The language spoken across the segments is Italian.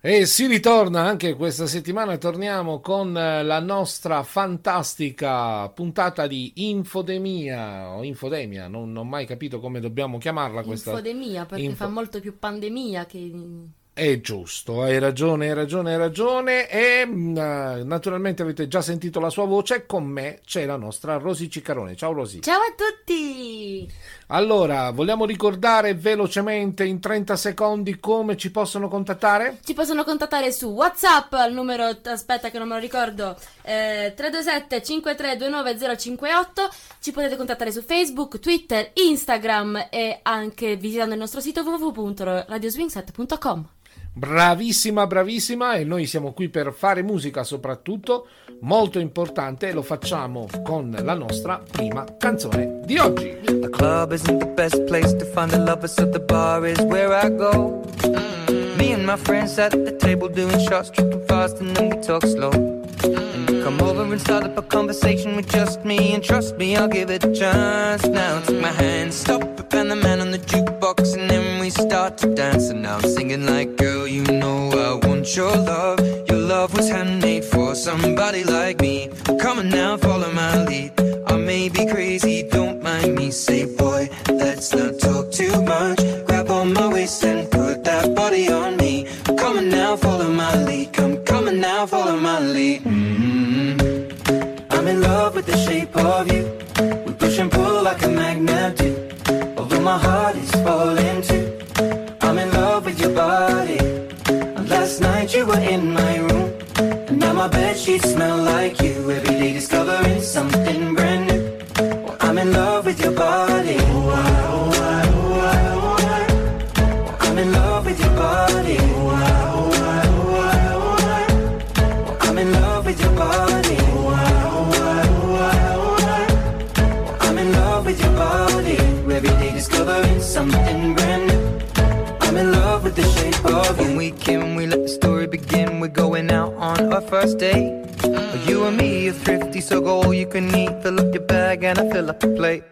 E si ritorna anche questa settimana, torniamo con eh, la nostra fantastica puntata di infodemia o infodemia, non, non ho mai capito come dobbiamo chiamarla questa. Infodemia perché Info... fa molto più pandemia che è giusto, hai ragione, hai ragione, hai ragione e uh, naturalmente avete già sentito la sua voce, con me c'è la nostra Rosy Ciccarone. Ciao Rosy. Ciao a tutti! Allora, vogliamo ricordare velocemente in 30 secondi come ci possono contattare? Ci possono contattare su WhatsApp al numero, aspetta che non me lo ricordo, eh, 327 5329 058. Ci potete contattare su Facebook, Twitter, Instagram e anche visitando il nostro sito www.radioswingset.com. Bravissima, bravissima e noi siamo qui per fare musica soprattutto, molto importante e lo facciamo con la nostra prima canzone di oggi. The club isn't the best place to find the lovers so the bar is where I go. Me and my friends at the table doing shots, tripping fast and then we talk slow. And you come over and start up a conversation with just me and trust me, I'll give it a chance. Now take my hand, stop and the man on the jukebox and then we start to dance and now I'm singing like girl you know I want your love. Your love was handmade for somebody like me. Come on now follow my lead. I may be crazy don't mind me. Say boy let's not talk too much. Grab on my waist and put that body on me. Come on now follow my lead. Come come on now follow my lead. Mm-hmm. I'm in love with the shape of you. We push and pull like a magnet do. Although my heart is falling too in my room, and now my bed sheets smell like you. Every go all you can eat. Fill up your bag and I fill up the plate.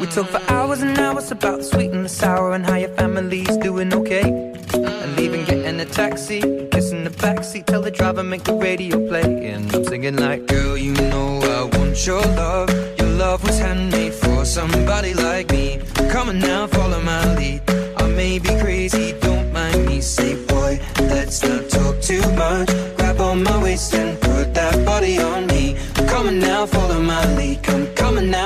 We talk for hours and hours about the sweet and the sour and how your family's doing okay. And even getting a taxi, kissing the backseat, tell the driver make the radio play. And I'm singing like, girl, you know I want your love. Your love was handmade for somebody like me. Come on now, follow my lead I may be crazy, don't mind me. Say, boy, let's not talk too much.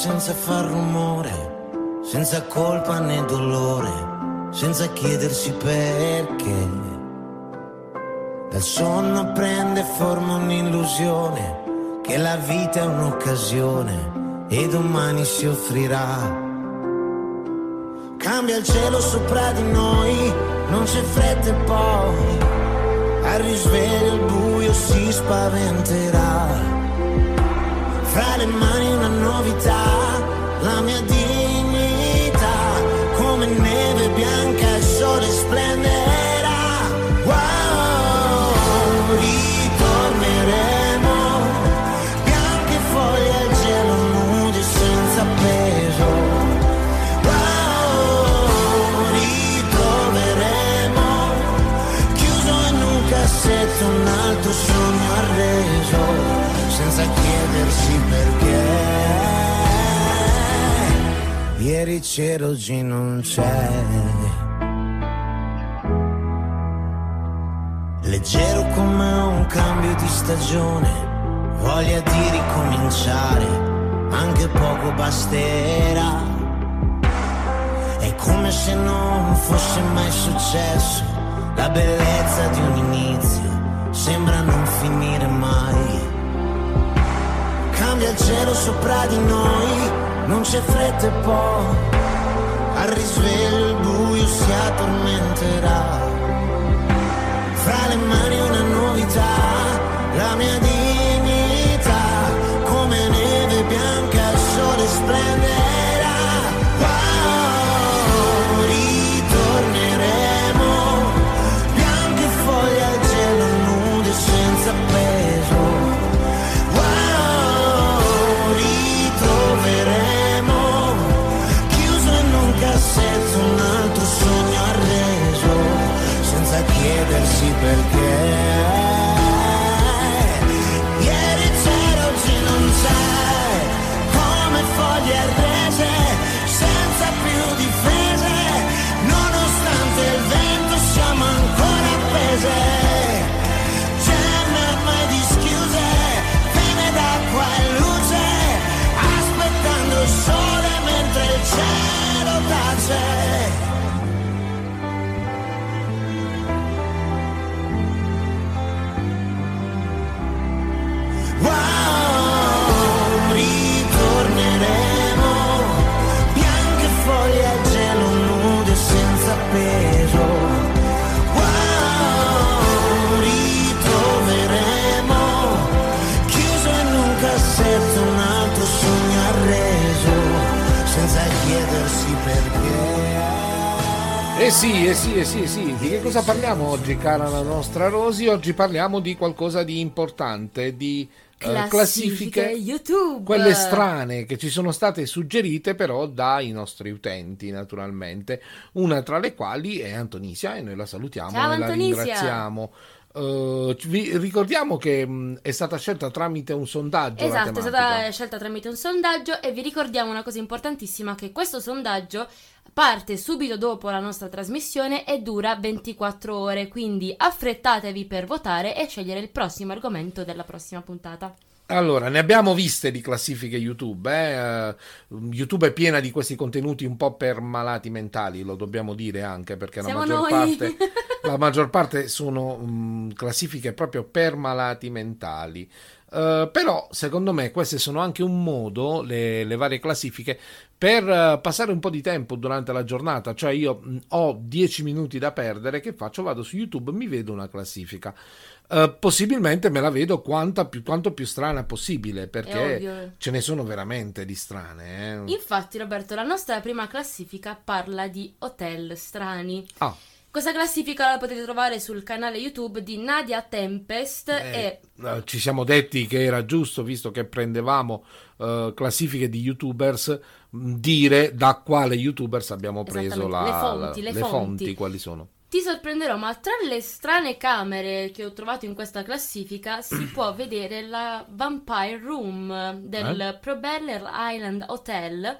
senza far rumore, senza colpa né dolore, senza chiedersi perché. Dal sonno prende forma un'illusione, che la vita è un'occasione e domani si offrirà. Cambia il cielo sopra di noi, non c'è fretta e poi al risveglio il buio si spaventerà. Fra le mani una novità, la mia dignità, C'era, oggi non c'è. Leggero come un cambio di stagione, voglia di ricominciare, anche poco basterà. È come se non fosse mai successo, la bellezza di un inizio sembra non finire mai. Cambia il cielo sopra di noi, non c'è fretta e poi al risveglio il buio si addormenterà. Fra le mani una novità, la mia dignità, chiedersi perché. Sì, sì, sì. Di che cosa parliamo oggi, cara la nostra Rosy? Oggi parliamo di qualcosa di importante, di eh, classifiche, YouTube. quelle strane che ci sono state suggerite però dai nostri utenti, naturalmente. Una tra le quali è Antonisia e noi la salutiamo Ciao, e la Antonisia. ringraziamo. Eh, vi ricordiamo che mh, è stata scelta tramite un sondaggio. la Esatto, è stata scelta tramite un sondaggio e vi ricordiamo una cosa importantissima che questo sondaggio parte subito dopo la nostra trasmissione e dura 24 ore, quindi affrettatevi per votare e scegliere il prossimo argomento della prossima puntata. Allora, ne abbiamo viste di classifiche YouTube. eh, eh, YouTube è piena di questi contenuti un po' per malati mentali, lo dobbiamo dire anche perché la maggior, parte, la maggior parte sono mm, classifiche proprio per malati mentali. Eh, però, secondo me, queste sono anche un modo, le, le varie classifiche, per eh, passare un po' di tempo durante la giornata. Cioè, io mh, ho 10 minuti da perdere, che faccio? Vado su YouTube, mi vedo una classifica. Eh, possibilmente me la vedo più- quanto più strana possibile, perché ce ne sono veramente di strane. eh. Infatti, Roberto, la nostra prima classifica parla di hotel strani. Ah, Questa classifica la potete trovare sul canale YouTube di Nadia Tempest eh, e eh, ci siamo detti che era giusto, visto che prendevamo eh, classifiche di YouTubers, dire da quale YouTubers abbiamo preso la, le fonti, la- le fonti. quali sono. Ti sorprenderò, ma tra le strane camere che ho trovato in questa classifica si può vedere la Vampire Room del Eh? Propeller Island Hotel,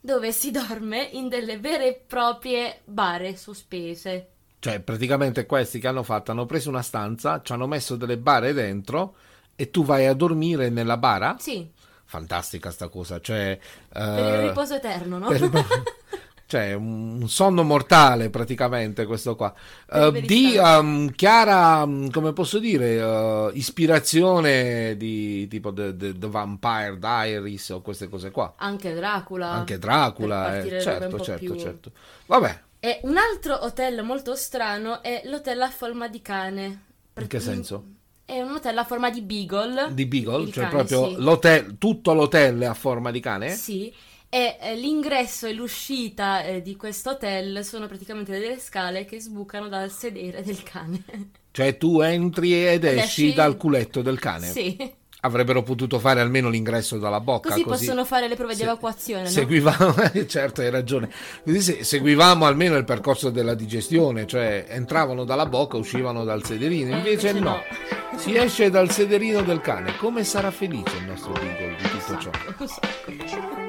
dove si dorme in delle vere e proprie bare sospese. Cioè, praticamente questi che hanno fatto hanno preso una stanza, ci hanno messo delle bare dentro e tu vai a dormire nella bara? Sì, Fantastica sta cosa, cioè... per il eh, riposo eterno, no? per, cioè un, sonno mortale praticamente questo qua. Eh, di ehm, chiara, mm, come posso dire, eh, ispirazione di tipo The, The- The Vampire Diaries o queste cose qua. Anche Dracula. Anche Dracula, eh, certo, certo, più- certo. Vabbè, E un altro hotel molto strano è l'hotel a forma di cane. in che senso? È un hotel a forma di beagle. Di Beagle, Il cioè cane, proprio sì. l'hotel, tutto l'hotel è a forma di cane? Sì, e eh, l'ingresso e l'uscita eh, di questo hotel sono praticamente delle scale che sbucano dal sedere del cane. Cioè tu entri ed Ed esci esci- dal culetto del cane. Sì, Avrebbero potuto fare almeno l'ingresso dalla bocca. così, Così, possono fare le prove di se- evacuazione, no? Seguivamo, certo, hai ragione. Così se- seguivamo almeno il percorso della digestione, cioè entravano dalla bocca, uscivano dal sederino. Eh, Invece, invece no. no. si esce dal sederino del cane. Come sarà felice il nostro Beagle di tutto ciò? Un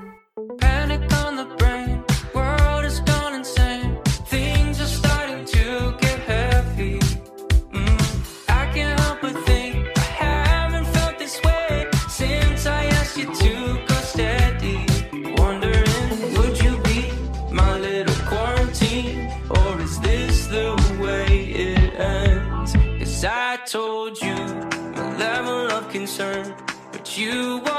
you walk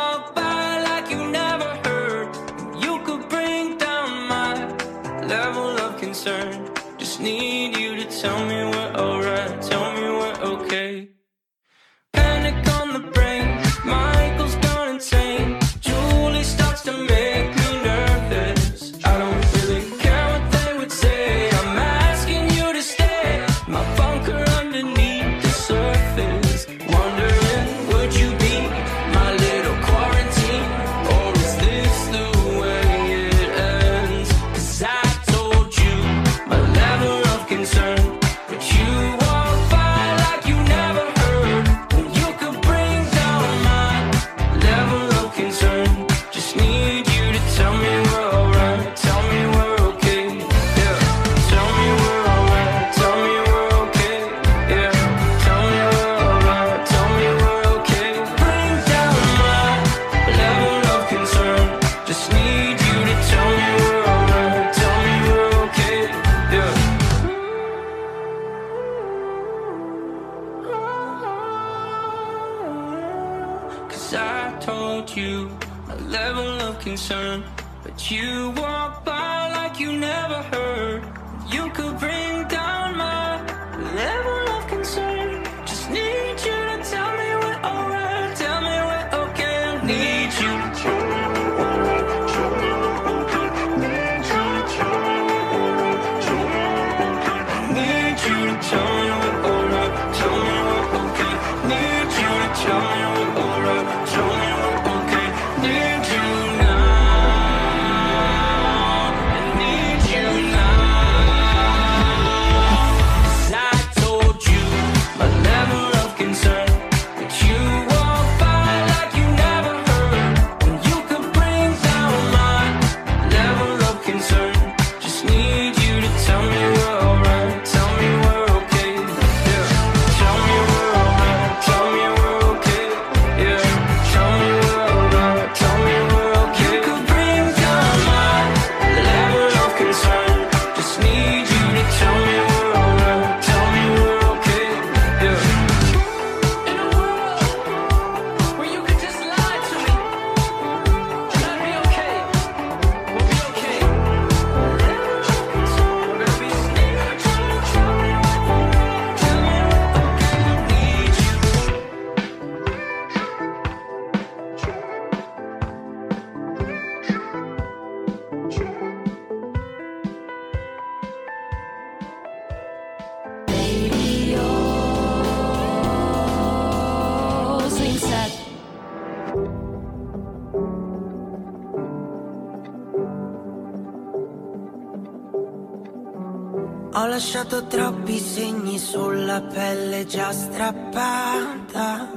strappata.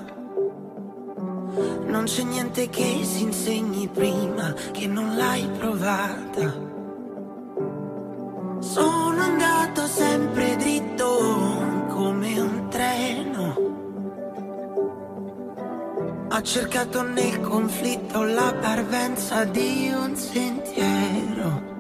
Non c'è niente che si insegni prima che non l'hai provata. Sono andato sempre dritto come un treno. Ho cercato nel conflitto la parvenza di un sentiero.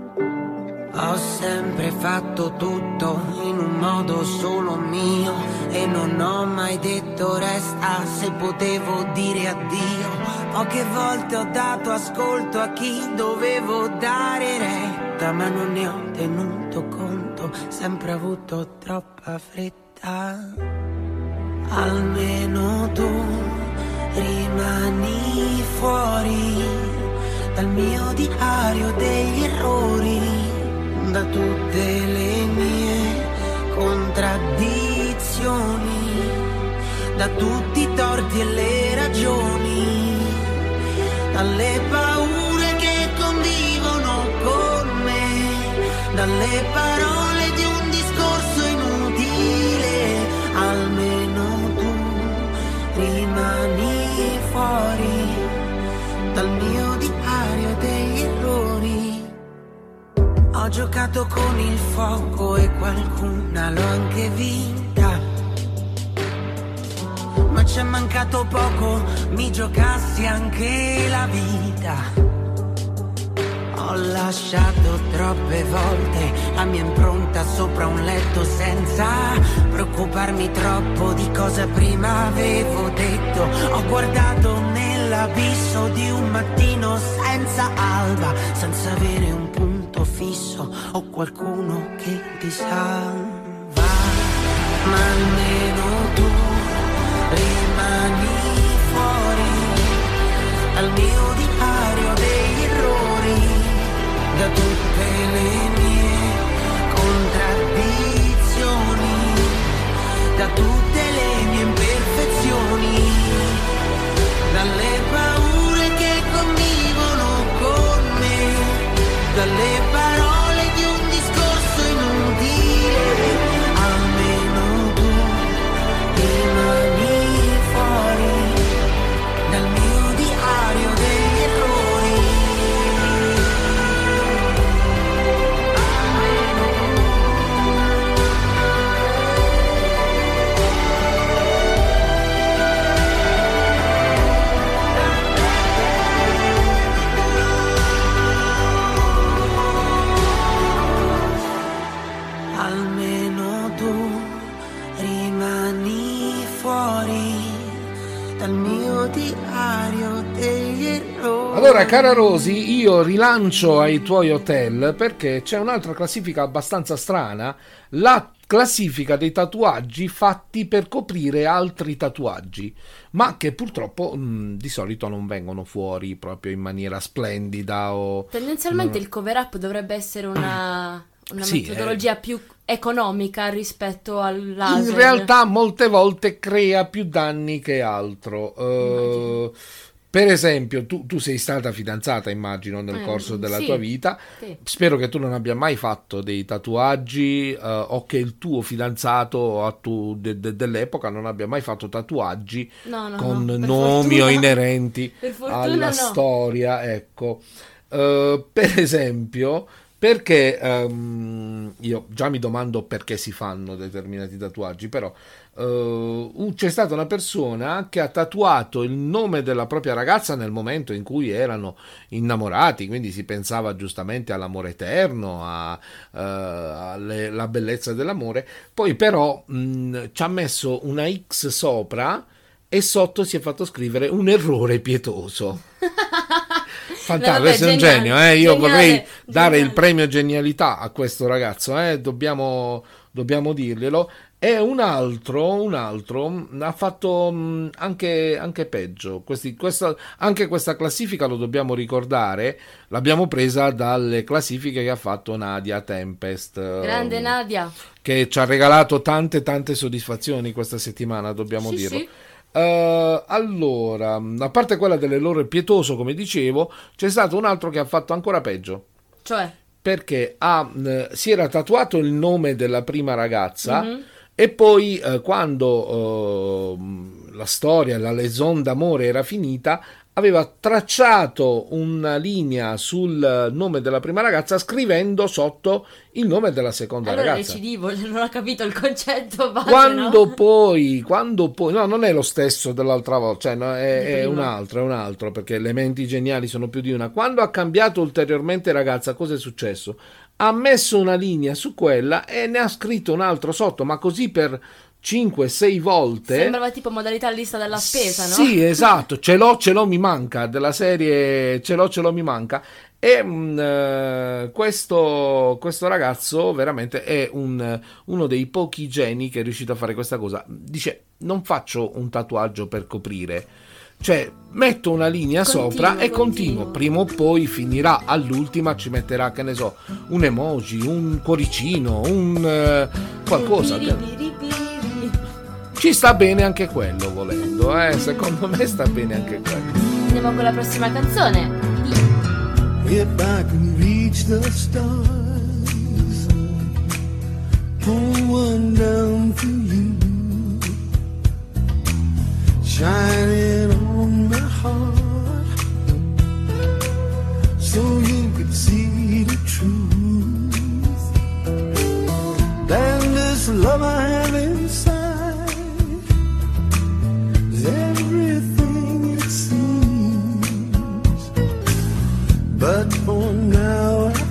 Ho sempre fatto tutto in un modo solo mio e non ho mai detto resta se potevo dire addio. Poche volte ho dato ascolto a chi dovevo dare retta, ma non ne ho tenuto conto, sempre avuto troppa fretta. Almeno tu rimani fuori dal mio diario degli errori, da tutte le mie contraddizioni, da tutti i torti e le ragioni, dalle paure che convivono con me, dalle parole Ho giocato con il fuoco e qualcuna l'ho anche vinta. Ma c'è mancato poco, mi giocassi anche la vita. Ho lasciato troppe volte la mia impronta sopra un letto senza preoccuparmi troppo di cosa prima avevo detto. Ho guardato nell'abisso di un mattino senza alba, senza avere un punto fisso o qualcuno che ti salva. Ma almeno tu cara Rosi, io rilancio ai tuoi hotel perché c'è un'altra classifica abbastanza strana, la classifica dei tatuaggi fatti per coprire altri tatuaggi, ma che purtroppo mh, di solito non vengono fuori proprio in maniera splendida o... Tendenzialmente il cover up dovrebbe essere una, una Sì, metodologia più economica rispetto al laser. In realtà molte volte crea più danni che altro. Eh, per esempio, tu, tu sei stata fidanzata, immagino, nel Eh, corso della sì. tua vita. Sì. Spero che tu non abbia mai fatto dei tatuaggi eh, o che il tuo fidanzato a tu- de- de- dell'epoca non abbia mai fatto tatuaggi No, no, con no, nomi fortuna. o inerenti alla storia. Ecco, Eh, per esempio, perché ehm, io già mi domando perché si fanno determinati tatuaggi, però un- c'è stata una persona che ha tatuato il nome della propria ragazza nel momento in cui erano innamorati, quindi si pensava giustamente all'amore eterno, eh, alla bellezza dell'amore, poi però mh, ci ha messo una X sopra e sotto si è fatto scrivere un errore pietoso. Fantastico, questo è un geniale, genio, eh? io geniale, vorrei dare il geniale. premio genialità a questo ragazzo, eh? dobbiamo, dobbiamo dirglielo. E un altro, un altro mh, ha fatto mh, anche, anche peggio. Questi- questa- anche questa classifica lo dobbiamo ricordare, l'abbiamo presa dalle classifiche che ha fatto Nadia Tempest. Grande ehm, Nadia. che ci ha regalato tante tante soddisfazioni questa settimana, dobbiamo Sì, dirlo. sì. Eh, allora, a parte quella dell'errore pietoso, come dicevo, c'è stato un altro che ha fatto ancora peggio. Cioè, Perché ha, eh, si era tatuato il nome della prima ragazza Mhm. e poi eh, quando la storia, la leçon d'amore era finita, aveva tracciato una linea sul nome della prima ragazza scrivendo sotto il nome della seconda allora ragazza. recidivo, non ho capito il concetto base, Quando no? poi, quando poi, no, non è lo stesso dell'altra volta, cioè no, è, è un altro, è un altro, perché elementi geniali sono più di una. Quando ha cambiato ulteriormente ragazza, cosa è successo? ha messo una linea su quella e ne ha scritto un altro sotto, ma così per 5-6 volte. Sembrava tipo modalità lista della spesa, no? Sì, esatto, ce l'ho, ce l'ho, mi manca, della serie ce l'ho, ce l'ho, mi manca. E mm, eh, questo, questo ragazzo veramente è un- uno dei pochi geni che è riuscito a fare questa cosa. Dice, non faccio un tatuaggio per coprire. Cioè, metto una linea Continuo, sopra e continuo. continuo. Prima o poi finirà. All'ultima ci metterà, che ne so, un emoji, un cuoricino, un eh, qualcosa. Biribiribiri. Ci sta bene anche quello, volendo, eh? Secondo me sta bene anche quello. Andiamo con la prossima canzone. If I could reach the stars, pull one down for you, shining on my heart, so you could see the truth. Then this love I have inside everything it seems. But for now I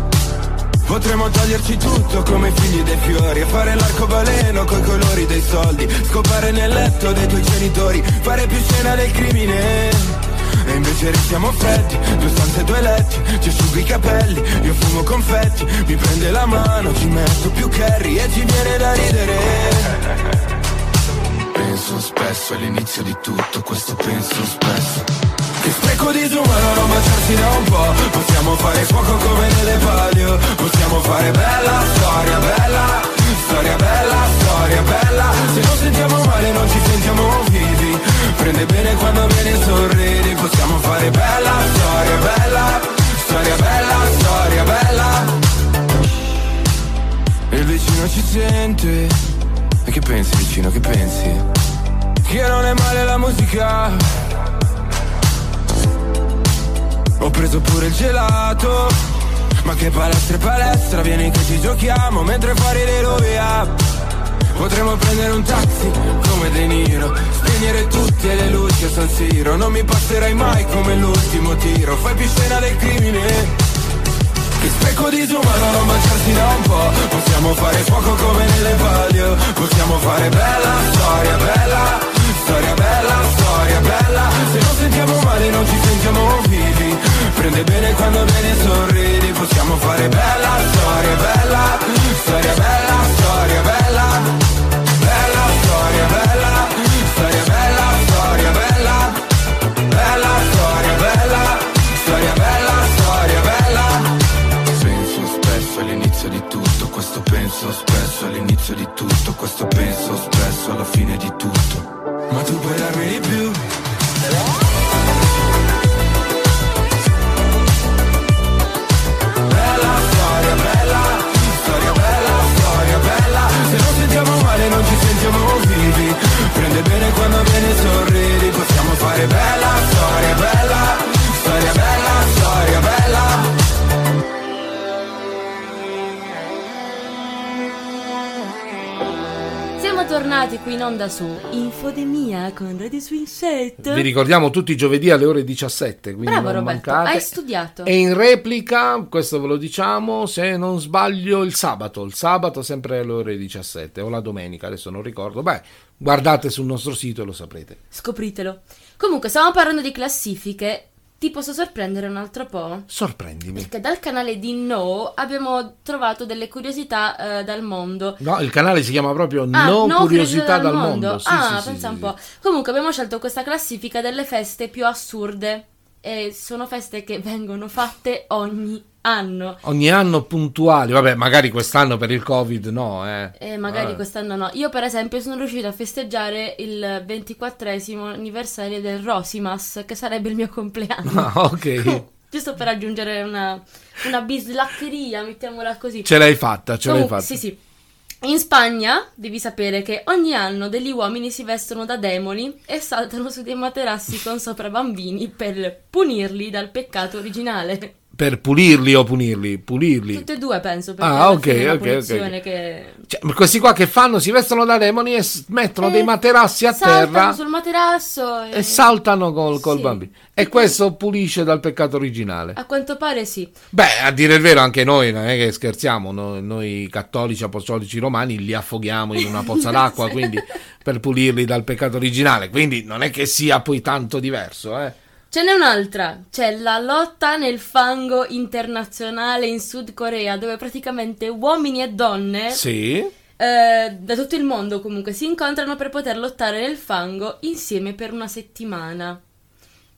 Potremmo toglierci tutto come figli dei fiori E fare l'arcobaleno coi colori dei soldi. Scopare nel letto dei tuoi genitori Fare più scena del crimine. E invece restiamo freddi Due stanze, due letti Ci asciugo i capelli Io fumo confetti Mi prende la mano Ci metto più curry E ci viene da ridere. Penso spesso all'inizio di tutto Questo penso spesso che spreco disumano non baciarsi da un po' Possiamo fare fuoco come nelle palio. Possiamo fare bella storia, bella Storia bella, storia bella. Se non sentiamo male non ci sentiamo vivi. Prende bene quando viene sorridi. Possiamo fare bella storia, bella Storia bella, storia bella. Il vicino ci sente. E che pensi vicino, che pensi? Che non è male la musica ho preso pure il gelato. Ma che palestra e palestra Vieni che ci giochiamo Mentre fuori le via Potremmo prendere un taxi come De Niro Spegnere tutte le luci a San Siro. Non mi passerai mai come l'ultimo tiro Fai più scena del crimine. Che spreco disumano non baciarsi da un po' Possiamo fare fuoco come nelle palio Possiamo fare bella storia, bella Storia bella, storia bella. Se non sentiamo male non ci sentiamo vivi. Prende bene quando viene e sorridi. Possiamo fare bella storia, bella. Storia bella, storia bella. Bella storia, bella. Storia bella, storia bella. Bella storia, bella. Storia bella, storia bella. Penso spesso all'inizio di tutto Questo penso spesso all'inizio di tutto Questo penso spesso alla fine di tutto Ma tu puoi darmi di più? Bella storia, bella Storia bella, storia bella. Se non sentiamo male non ci sentiamo vivi. Prende bene quando viene e sorridi. Possiamo fare bella storia, bella Siamo tornati qui in onda su Infodemia con Radio Swing Set. Vi ricordiamo tutti i giovedì alle ore 17, quindi Bravo non Roberto, mancate. hai studiato. E in replica, questo ve lo diciamo, se non sbaglio, il sabato. Il sabato sempre alle ore 17 o la domenica, adesso non ricordo. Beh, guardate sul nostro sito e lo saprete. Scopritelo. Comunque, stiamo parlando di classifiche. Ti posso sorprendere un altro po'? Sorprendimi. Perché dal canale di No abbiamo trovato delle curiosità eh, dal mondo. No, il canale si chiama proprio Ah, No, no Curiosità dal mondo. Sì, ah, sì, pensa sì, un po'. Comunque abbiamo scelto questa classifica delle feste più assurde. E sono feste che vengono fatte ogni anno. Ogni anno puntuali, vabbè, magari quest'anno per il Covid no, eh. E magari Eh. quest'anno no. Io, per esempio, sono riuscita a festeggiare il 24esimo anniversario del Rosimas, che sarebbe il mio compleanno. Ah, ok. Giusto per aggiungere una, una bislaccheria, mettiamola così. Ce l'hai fatta, ce l'hai Comunque, fatta. Sì, sì. In Spagna devi sapere che ogni anno degli uomini si vestono da demoni e saltano su dei materassi con sopra bambini per punirli dal peccato originale. Per pulirli o punirli? Pulirli. Tutte e due penso, Ah, ok, ok, ok, punizione ok. che Cioè, questi qua che fanno? Si vestono da demoni e mettono Eh, dei materassi a saltano terra sul materasso e, e saltano col, col Sì. bambino. E questo pulisce dal peccato originale. A quanto pare sì. Beh, a dire il vero, anche noi non è che scherziamo, noi, noi cattolici apostolici romani li affoghiamo in una pozza d'acqua, quindi per pulirli dal peccato originale. Quindi non è che sia poi tanto diverso, eh. Ce n'è un'altra, c'è la lotta nel fango internazionale in Sud Corea, dove praticamente uomini e donne Sì. eh, da tutto il mondo comunque si incontrano per poter lottare nel fango insieme per una settimana.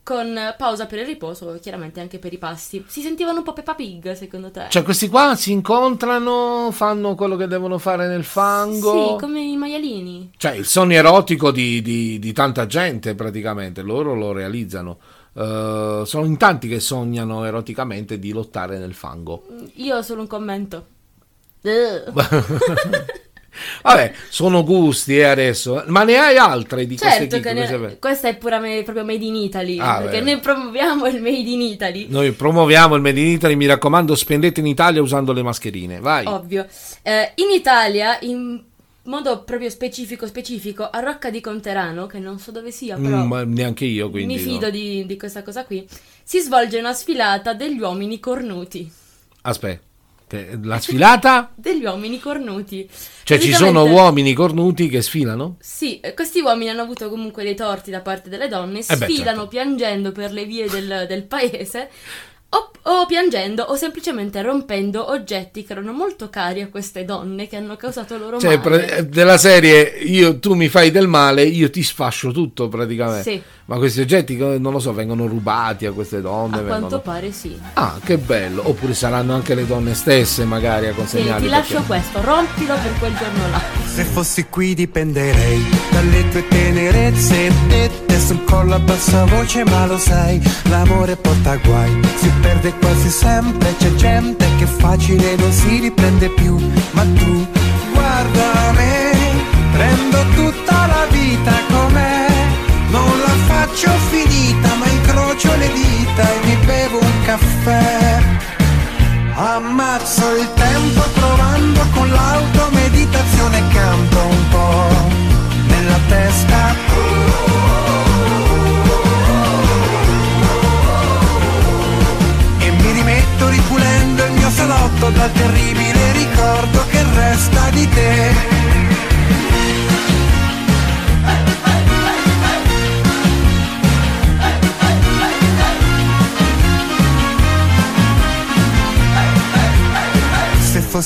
Con pausa per il riposo, chiaramente anche per i pasti. Si sentivano un po' Peppa Pig, secondo te? Cioè, questi qua si incontrano, fanno quello che devono fare nel fango. Sì, come i maialini. Cioè, il sogno erotico di, di- di tanta gente, praticamente, loro lo realizzano. Eh, sono in tanti che sognano eroticamente di lottare nel fango. Io ho solo un commento. Vabbè, sono gusti eh, adesso. Ma ne hai altre di queste Certo chicche? che ne- Queste questa è puramente proprio made in Italy, Ah, perché beh. noi promuoviamo il made in Italy. Noi promuoviamo il Made in Italy, mi raccomando, spendete in Italia usando le mascherine. Vai. Ovvio. Eh, in Italia, in modo proprio specifico, specifico, a Rocca di Conterano, che non so dove sia, però Mm, ma neanche io, quindi. mi fido no. di, di questa cosa qui, si svolge una sfilata degli uomini cornuti. Aspetta, la sfilata? Degli uomini cornuti. Cioè ci sono uomini cornuti che sfilano? Sì, eh, questi uomini hanno avuto comunque dei torti da parte delle donne, Eh beh, sfilano certo. piangendo per le vie del, del paese. O, o piangendo o semplicemente rompendo oggetti che erano molto cari a queste donne che hanno causato loro Cioè, male. pre- della serie, io, tu mi fai del male, io ti sfascio tutto praticamente. Sì. Ma questi oggetti, non lo so, vengono rubati a queste donne. a vengono- quanto pare sì. Ah, che bello. Oppure saranno anche le donne stesse magari a Sì, consegnarli. ti lascio perché- questo, rompilo per quel giorno là. Se fossi qui dipenderei dalle tue tenerezze dette sul collo a bassa voce ma lo sai l'amore porta guai si perde quasi sempre c'è gente che facile non si riprende più ma tu guarda me prendo tutta caffè Ammazzo il tempo provando con l'auto meditazione canto un po' nella testa. E mi rimetto ripulendo il mio salotto dal terribile ricordo che resta di te.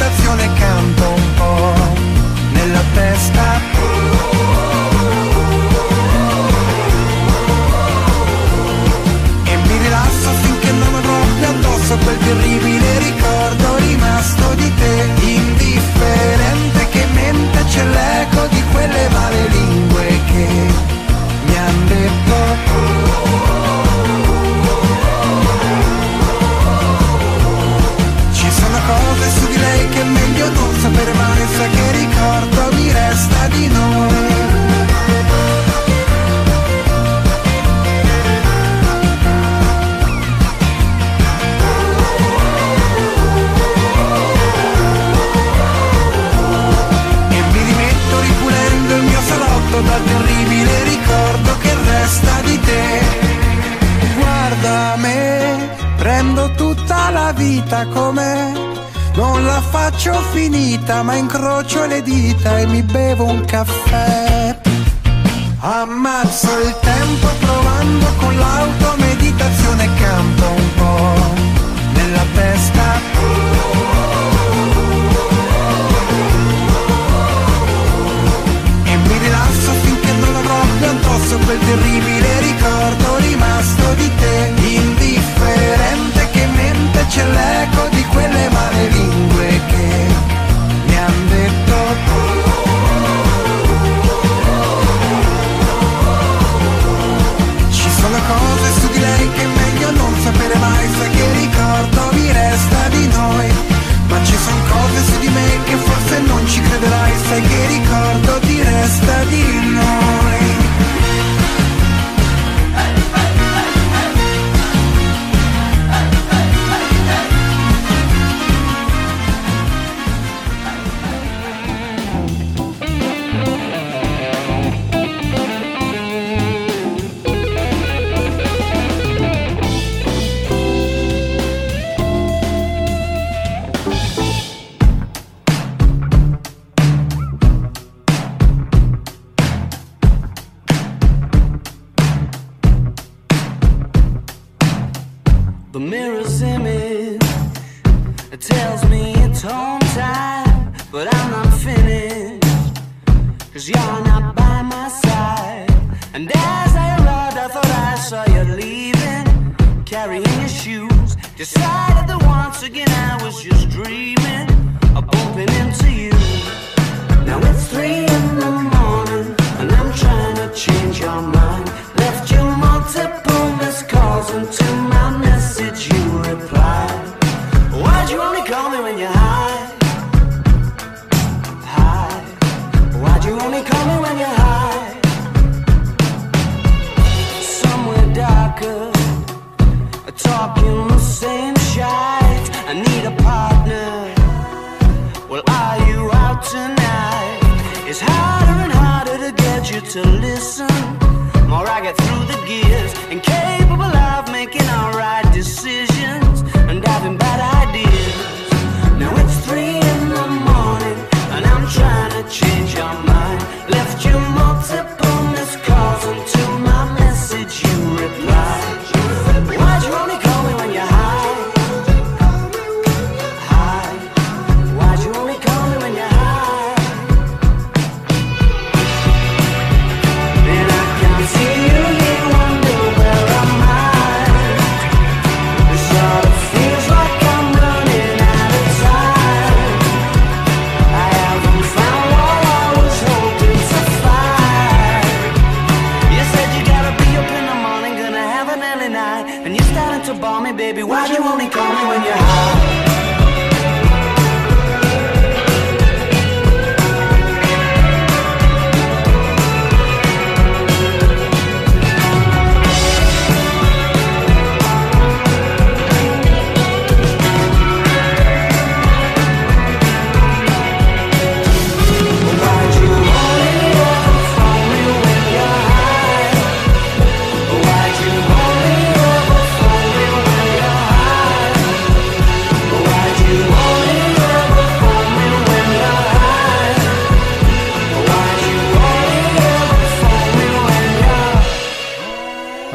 meditazione canto un po' nella testa. E mi rilasso finché non avrò più addosso quel terribile ricordo rimasto di te. Indifferente che mente c'è l'eco di quelle lingue sapere mai Sa che ricordo mi resta di noi E mi rimetto ripulendo il mio salotto Dal terribile ricordo che resta di te Guarda me, prendo tutta la vita com'è. Non la faccio finita, ma incrocio le dita e mi bevo un caffè. Ammazzo il tempo provando con l'auto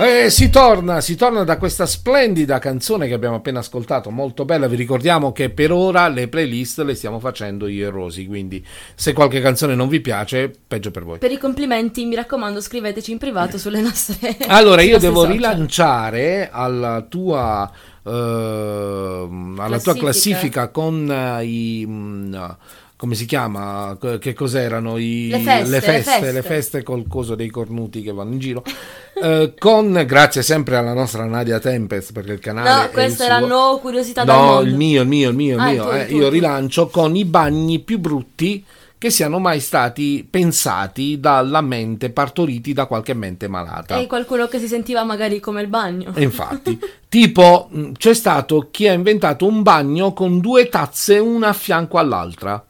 when you're E si torna, si torna da questa splendida canzone che abbiamo appena ascoltato, molto bella. Vi ricordiamo che per ora le playlist le stiamo facendo io e Rosy, quindi se qualche canzone non vi piace, peggio per voi. Per i complimenti, mi raccomando, scriveteci in privato sulle nostre. Allora, io devo social. rilanciare alla tua, ehm, alla tua Classifica. classifica con eh, i. mm, come si chiama? Che cos'erano? I- Le feste, le le feste, feste. le feste col coso dei cornuti che vanno in giro. Eh, con, grazie sempre alla nostra Nadia Tempest, perché il canale. No, il queste erano curiosità No, mondo. il mio, il mio, il mio, il Ah, mio. il eh, tuo, io tuo. rilancio con i bagni più brutti che siano mai stati pensati dalla mente, partoriti da qualche mente malata. E qualcuno che si sentiva magari come il bagno. E infatti, tipo, mh, c'è stato chi ha inventato un bagno con due tazze una a fianco all'altra.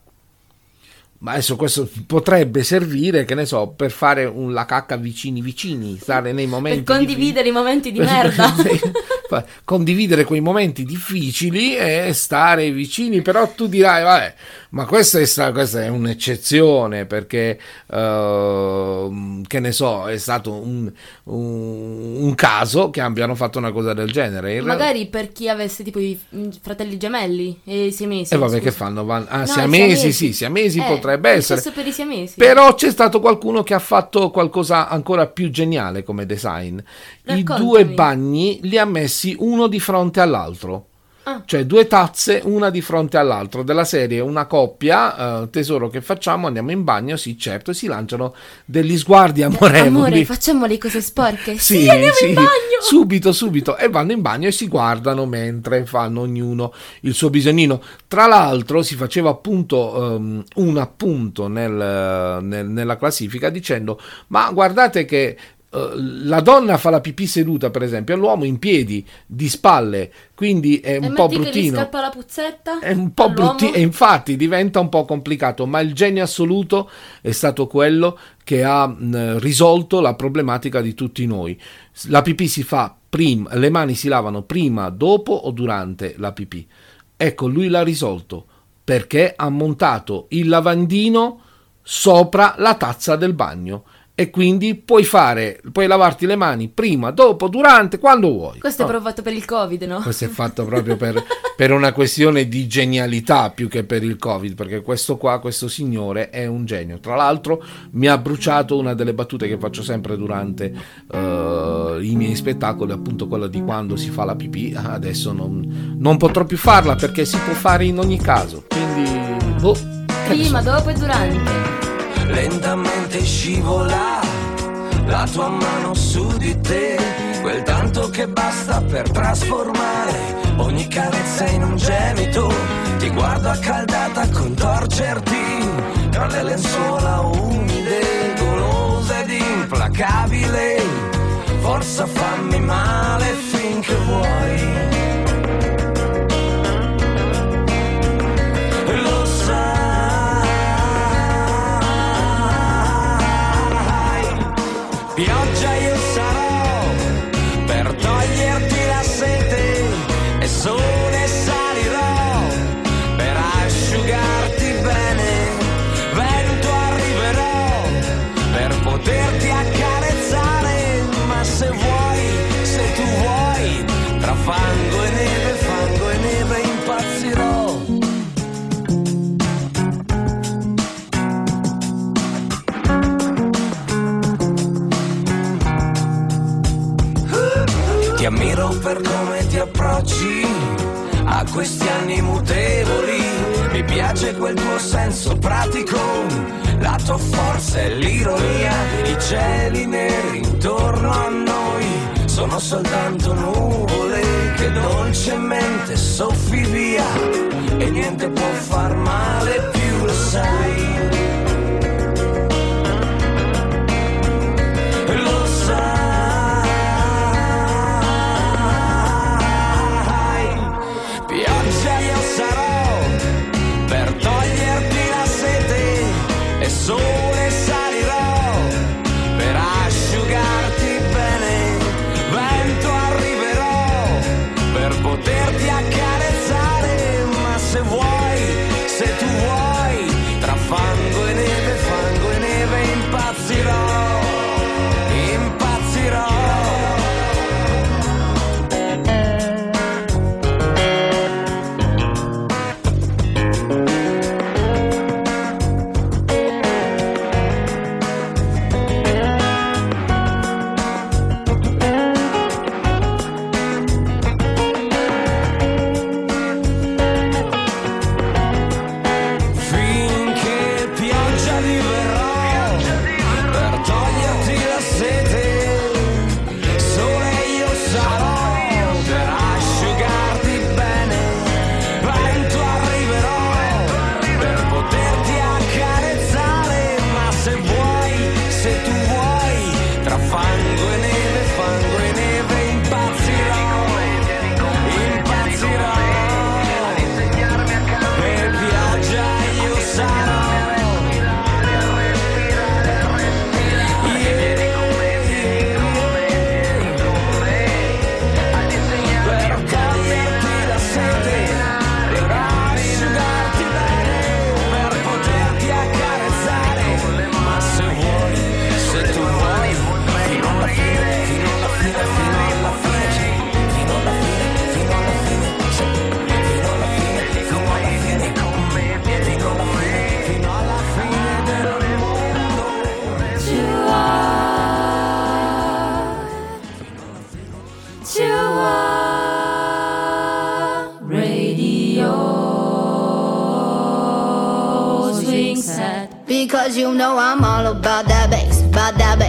Ma adesso questo potrebbe servire, che ne so, per fare un, la cacca vicini vicini, stare nei momenti Per condividere i momenti di merda. Condividere quei momenti difficili e stare vicini, però tu dirai, vabbè, ma questa è, sta- questa è un'eccezione perché, ehm, che ne so, è stato un, un- un caso che abbiano fatto una cosa del genere. In Magari per chi avesse tipo i fratelli gemelli e i siamesi. E vabbè, scusa. che fanno? Van- Ah, No, i siamesi, sì, siamesi Eh, potrebbe è essere. per i. Però c'è stato qualcuno che ha fatto qualcosa ancora più geniale come design. I Raccontami. due bagni li ha messi uno di fronte all'altro. Ah. Cioè due tazze una di fronte all'altro della serie una coppia eh, tesoro che facciamo andiamo in bagno sì certo e si lanciano degli sguardi amorevoli Amore, facciamo le cose sporche. Sì, sì, andiamo sì, in bagno. subito, subito. E vanno in bagno e si guardano mentre fanno ognuno il suo bisognino. Tra l'altro, si faceva appunto ehm, un appunto nel- nel- nella classifica dicendo: Ma guardate che. Eh, La donna fa la pipì seduta, per esempio, e l'uomo in piedi, di spalle, quindi è e un po' che gli bruttino. scappa la puzzetta. È un po' bruttino e infatti diventa un po' complicato, ma il genio assoluto è stato quello che ha mh, risolto la problematica di tutti noi. La pipì si fa prima, le mani si lavano prima, dopo o durante la pipì. Ecco, lui l'ha risolto perché ha montato il lavandino sopra la tazza del bagno e quindi puoi fare, puoi lavarti le mani prima, dopo, durante, quando vuoi. Questo è Oh, provato per il Covid, no? questo è fatto proprio per, per una questione di genialità più che per il Covid, perché questo qua, questo signore è un genio. Tra l'altro mi ha bruciato una delle battute che faccio sempre durante eh, i miei spettacoli, appunto quella di quando si fa la pipì. Adesso non, non potrò più farla perché si può fare in ogni caso. Quindi, boh, Prima, so. dopo e durante. Lentamente scivola la tua mano su di te, quel tanto che basta per trasformare ogni carezza in un gemito. Ti guardo accaldata contorcerti tra le lenzuola umide, golosa ed implacabile. Forza fammi male finché vuoi. Piace quel tuo senso pratico, la tua forza e l'ironia. I cieli neri intorno a noi sono soltanto nuvole che dolcemente soffi via e niente può far male più, lo sai.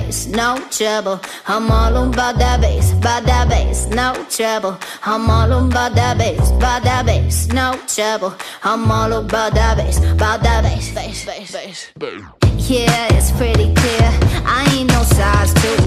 Bass, no trouble. I'm all about that bass, about that bass, no trouble. I'm all about that bass, about that bass, no trouble. I'm all about that bass, about that bass, bass, bass, bass. Yeah, it's pretty clear. I ain't no size two,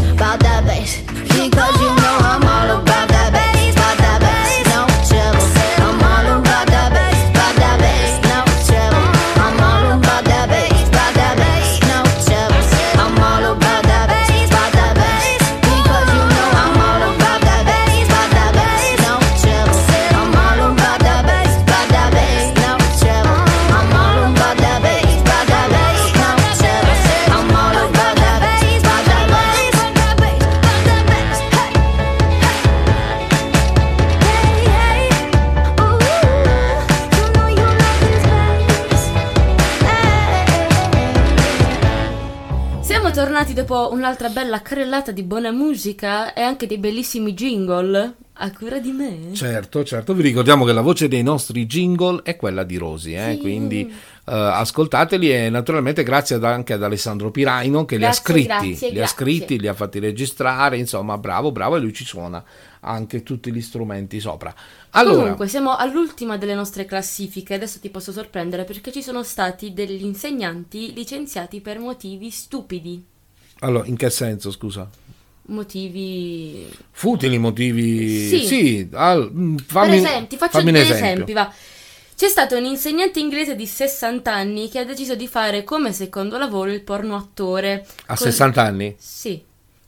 dopo un'altra bella carrellata di buona musica e anche dei bellissimi jingle a cura di me. Certo, certo, vi ricordiamo che la voce dei nostri jingle è quella di Rosy, eh, Sì. quindi eh, ascoltateli e naturalmente grazie ad- anche ad Alessandro Piraino che li ha Grazie, scritti, grazie, li ha grazie. scritti, li ha fatti registrare, insomma bravo, bravo e lui ci suona anche tutti gli strumenti sopra. Allora, Comunque, siamo all'ultima delle nostre classifiche. Adesso ti posso sorprendere perché ci sono stati degli insegnanti licenziati per motivi stupidi. Allora, in che senso, scusa? Motivi. Futili motivi... Sì. al- mm, fammi, per esempio, ti faccio degli esempio. esempi, va. C'è stato un insegnante inglese di 60 anni che ha deciso di fare come secondo lavoro il porno attore. A Con- 60 anni? Sì,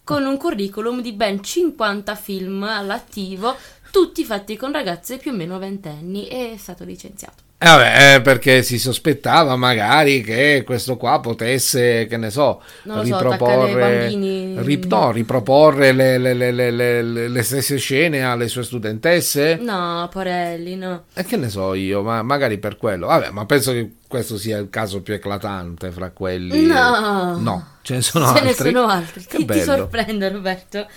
con un curriculum di ben 50 film all'attivo, tutti fatti con ragazze più o meno ventenni e è stato licenziato. Eh, vabbè, eh, perché si sospettava magari che questo qua potesse, che ne so, so, riproporre, rip- no, riproporre le, le- le- le- le- le stesse scene alle sue studentesse. No, Porelli, no. E che ne so io, ma magari per quello. Vabbè, ma penso che questo sia il caso più eclatante fra quelli. No. No, ce ne sono Ce altri. ne sono altri. Che Ti, ti bello. sorprendo, Roberto.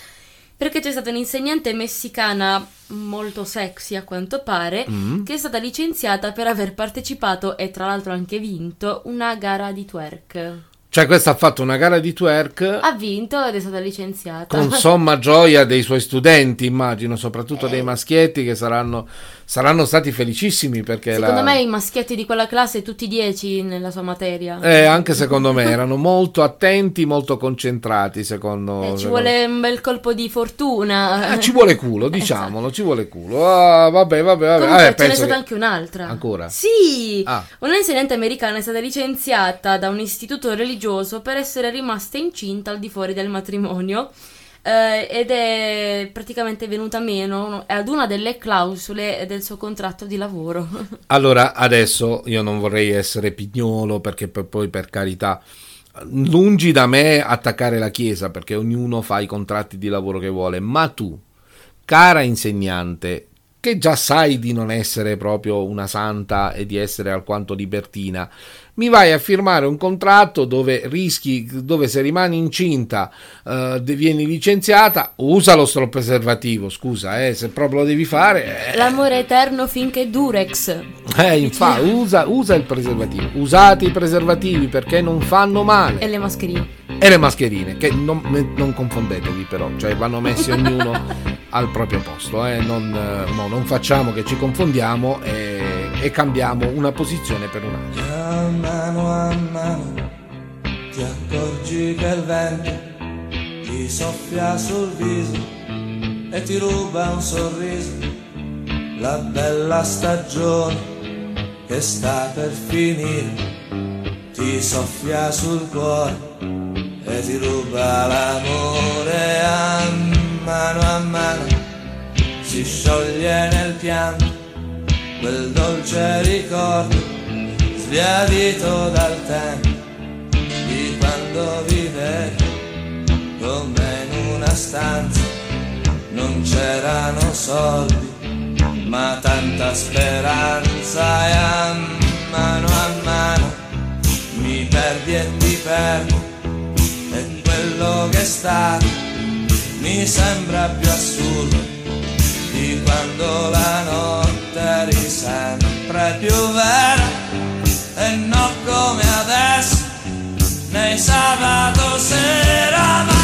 Perché c'è stata un'insegnante messicana molto sexy a quanto pare, Mm. che è stata licenziata per aver partecipato e tra l'altro anche vinto una gara di twerk. Cioè, questa ha fatto una gara di twerk Ha vinto ed è stata licenziata. con somma gioia dei suoi studenti, immagino, soprattutto Eh. dei maschietti che saranno, saranno stati felicissimi perché Secondo la... me i maschietti di quella classe tutti 10 nella sua materia. Eh, anche secondo me erano molto attenti, molto concentrati. Secondo Eh, ci secondo- vuole un bel colpo di fortuna. Eh, ci vuole culo, diciamolo, ci vuole culo. Ah, vabbè, vabbè, vabbè. Comunque Eh, ce n'è stata che- anche un'altra. Ancora? Sì! Ah. Una insegnante americana è stata licenziata da un istituto religioso per essere rimasta incinta al di fuori del matrimonio eh, ed è praticamente venuta meno ad una delle clausole del suo contratto di lavoro. Allora, adesso io non vorrei essere pignolo perché per- poi per carità, lungi da me attaccare la Chiesa perché ognuno fa i contratti di lavoro che vuole, ma tu, cara insegnante, che già sai di non essere proprio una santa e di essere alquanto libertina, mi vai a firmare un contratto dove rischi, dove se rimani incinta eh, vieni licenziata, usa lo stro preservativo, scusa, eh, se proprio lo devi fare... eh, L'amore eterno finché Durex. eh, infatti, usa, usa il preservativo. Usate i preservativi perché non fanno male. E le mascherine. E le mascherine, che non, non confondetevi però, cioè vanno messi ognuno al proprio posto. eh, Non, eh, no, non facciamo che ci confondiamo e, e cambiamo una posizione per un'altra. A mano a mano ti accorgi che il vento ti soffia sul viso e ti ruba un sorriso, la bella stagione che sta per finire, ti soffia sul cuore e ti ruba l'amore a mano a mano, si scioglie nel pianto quel dolce ricordo sbiadito dal tempo di quando vivevi come in una stanza. Non c'erano soldi ma tanta speranza e a mano a mano mi perdi e ti perdo e quello che è stato mi sembra più assurdo di quando la notte eri sempre più vera e non come adesso nei sabato sera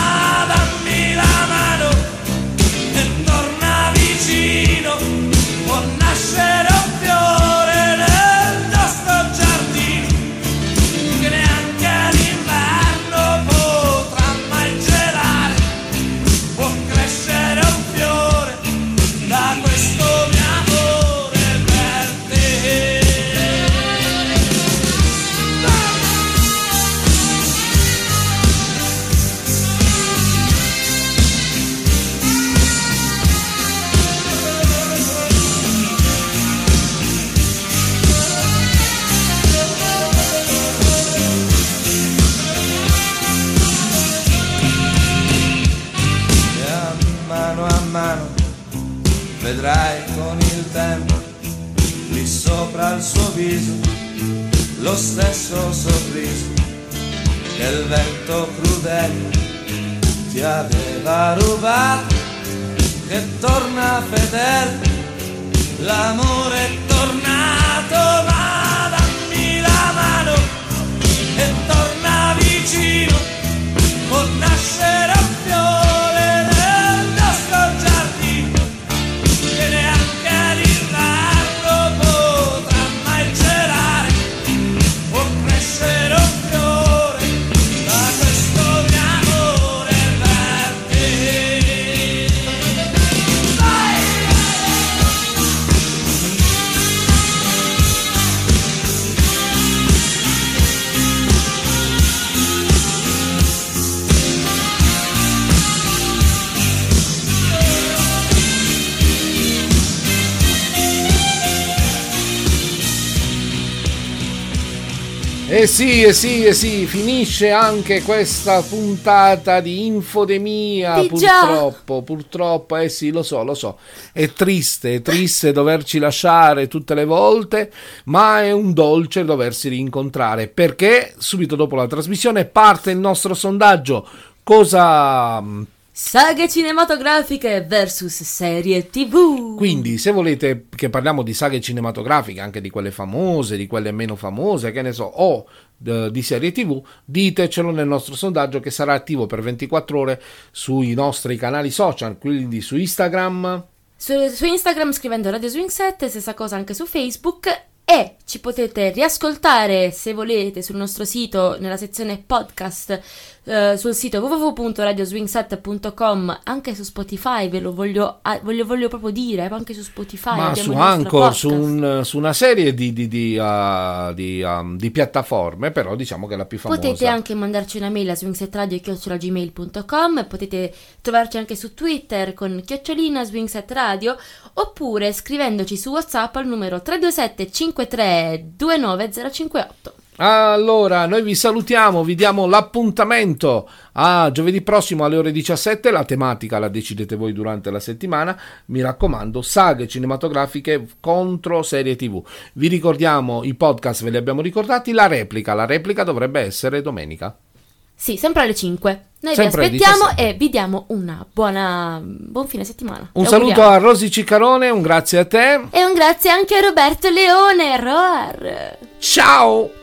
sopra il suo viso lo stesso sorriso che il vento crudele ti aveva rubato che torna fedele l'amore è tornato ma dammi la mano e torna vicino può nascere Eh sì, eh sì, eh sì, finisce anche questa puntata di infodemia, Di già. purtroppo, purtroppo, eh sì, lo so, lo so, è triste, è triste doverci lasciare tutte le volte, ma è un dolce doversi rincontrare, perché subito dopo la trasmissione parte il nostro sondaggio, cosa... Saghe cinematografiche versus serie tv. Quindi, se volete che parliamo di saghe cinematografiche, anche di quelle famose, di quelle meno famose, che ne so, o eh, di serie TV, ditecelo nel nostro sondaggio che sarà attivo per 24 ore sui nostri canali social, quindi su Instagram. Su, su Instagram scrivendo Radio Swing 7, stessa cosa anche su Facebook. E ci potete riascoltare se volete sul nostro sito nella sezione podcast eh, sul sito www.radioswing7.com anche su Spotify ve lo voglio, ah, voglio, voglio proprio dire anche su Spotify ma su Anchor, su, un- su una serie di, di- di, uh, di, um, piattaforme, però diciamo che è la più famosa. Potete anche mandarci una mail a swingsetradio.gmail.com Potete trovarci anche su Twitter con chiocciolina swingsetradio oppure scrivendoci su WhatsApp al numero 327 53 29058. Allora, noi vi salutiamo, vi diamo l'appuntamento a giovedì prossimo alle ore 17, la tematica la decidete voi durante la settimana, mi raccomando, saghe cinematografiche contro serie tv. Vi ricordiamo i podcast, ve li abbiamo ricordati, la replica, la replica dovrebbe essere domenica. Sì, sempre alle 5. Noi Sempre vi aspettiamo 17. e vi diamo una buona buon fine settimana. Un saluto a Rosy Ciccarone, un grazie a te, e un grazie anche a Roberto Leone. Roar. ciao!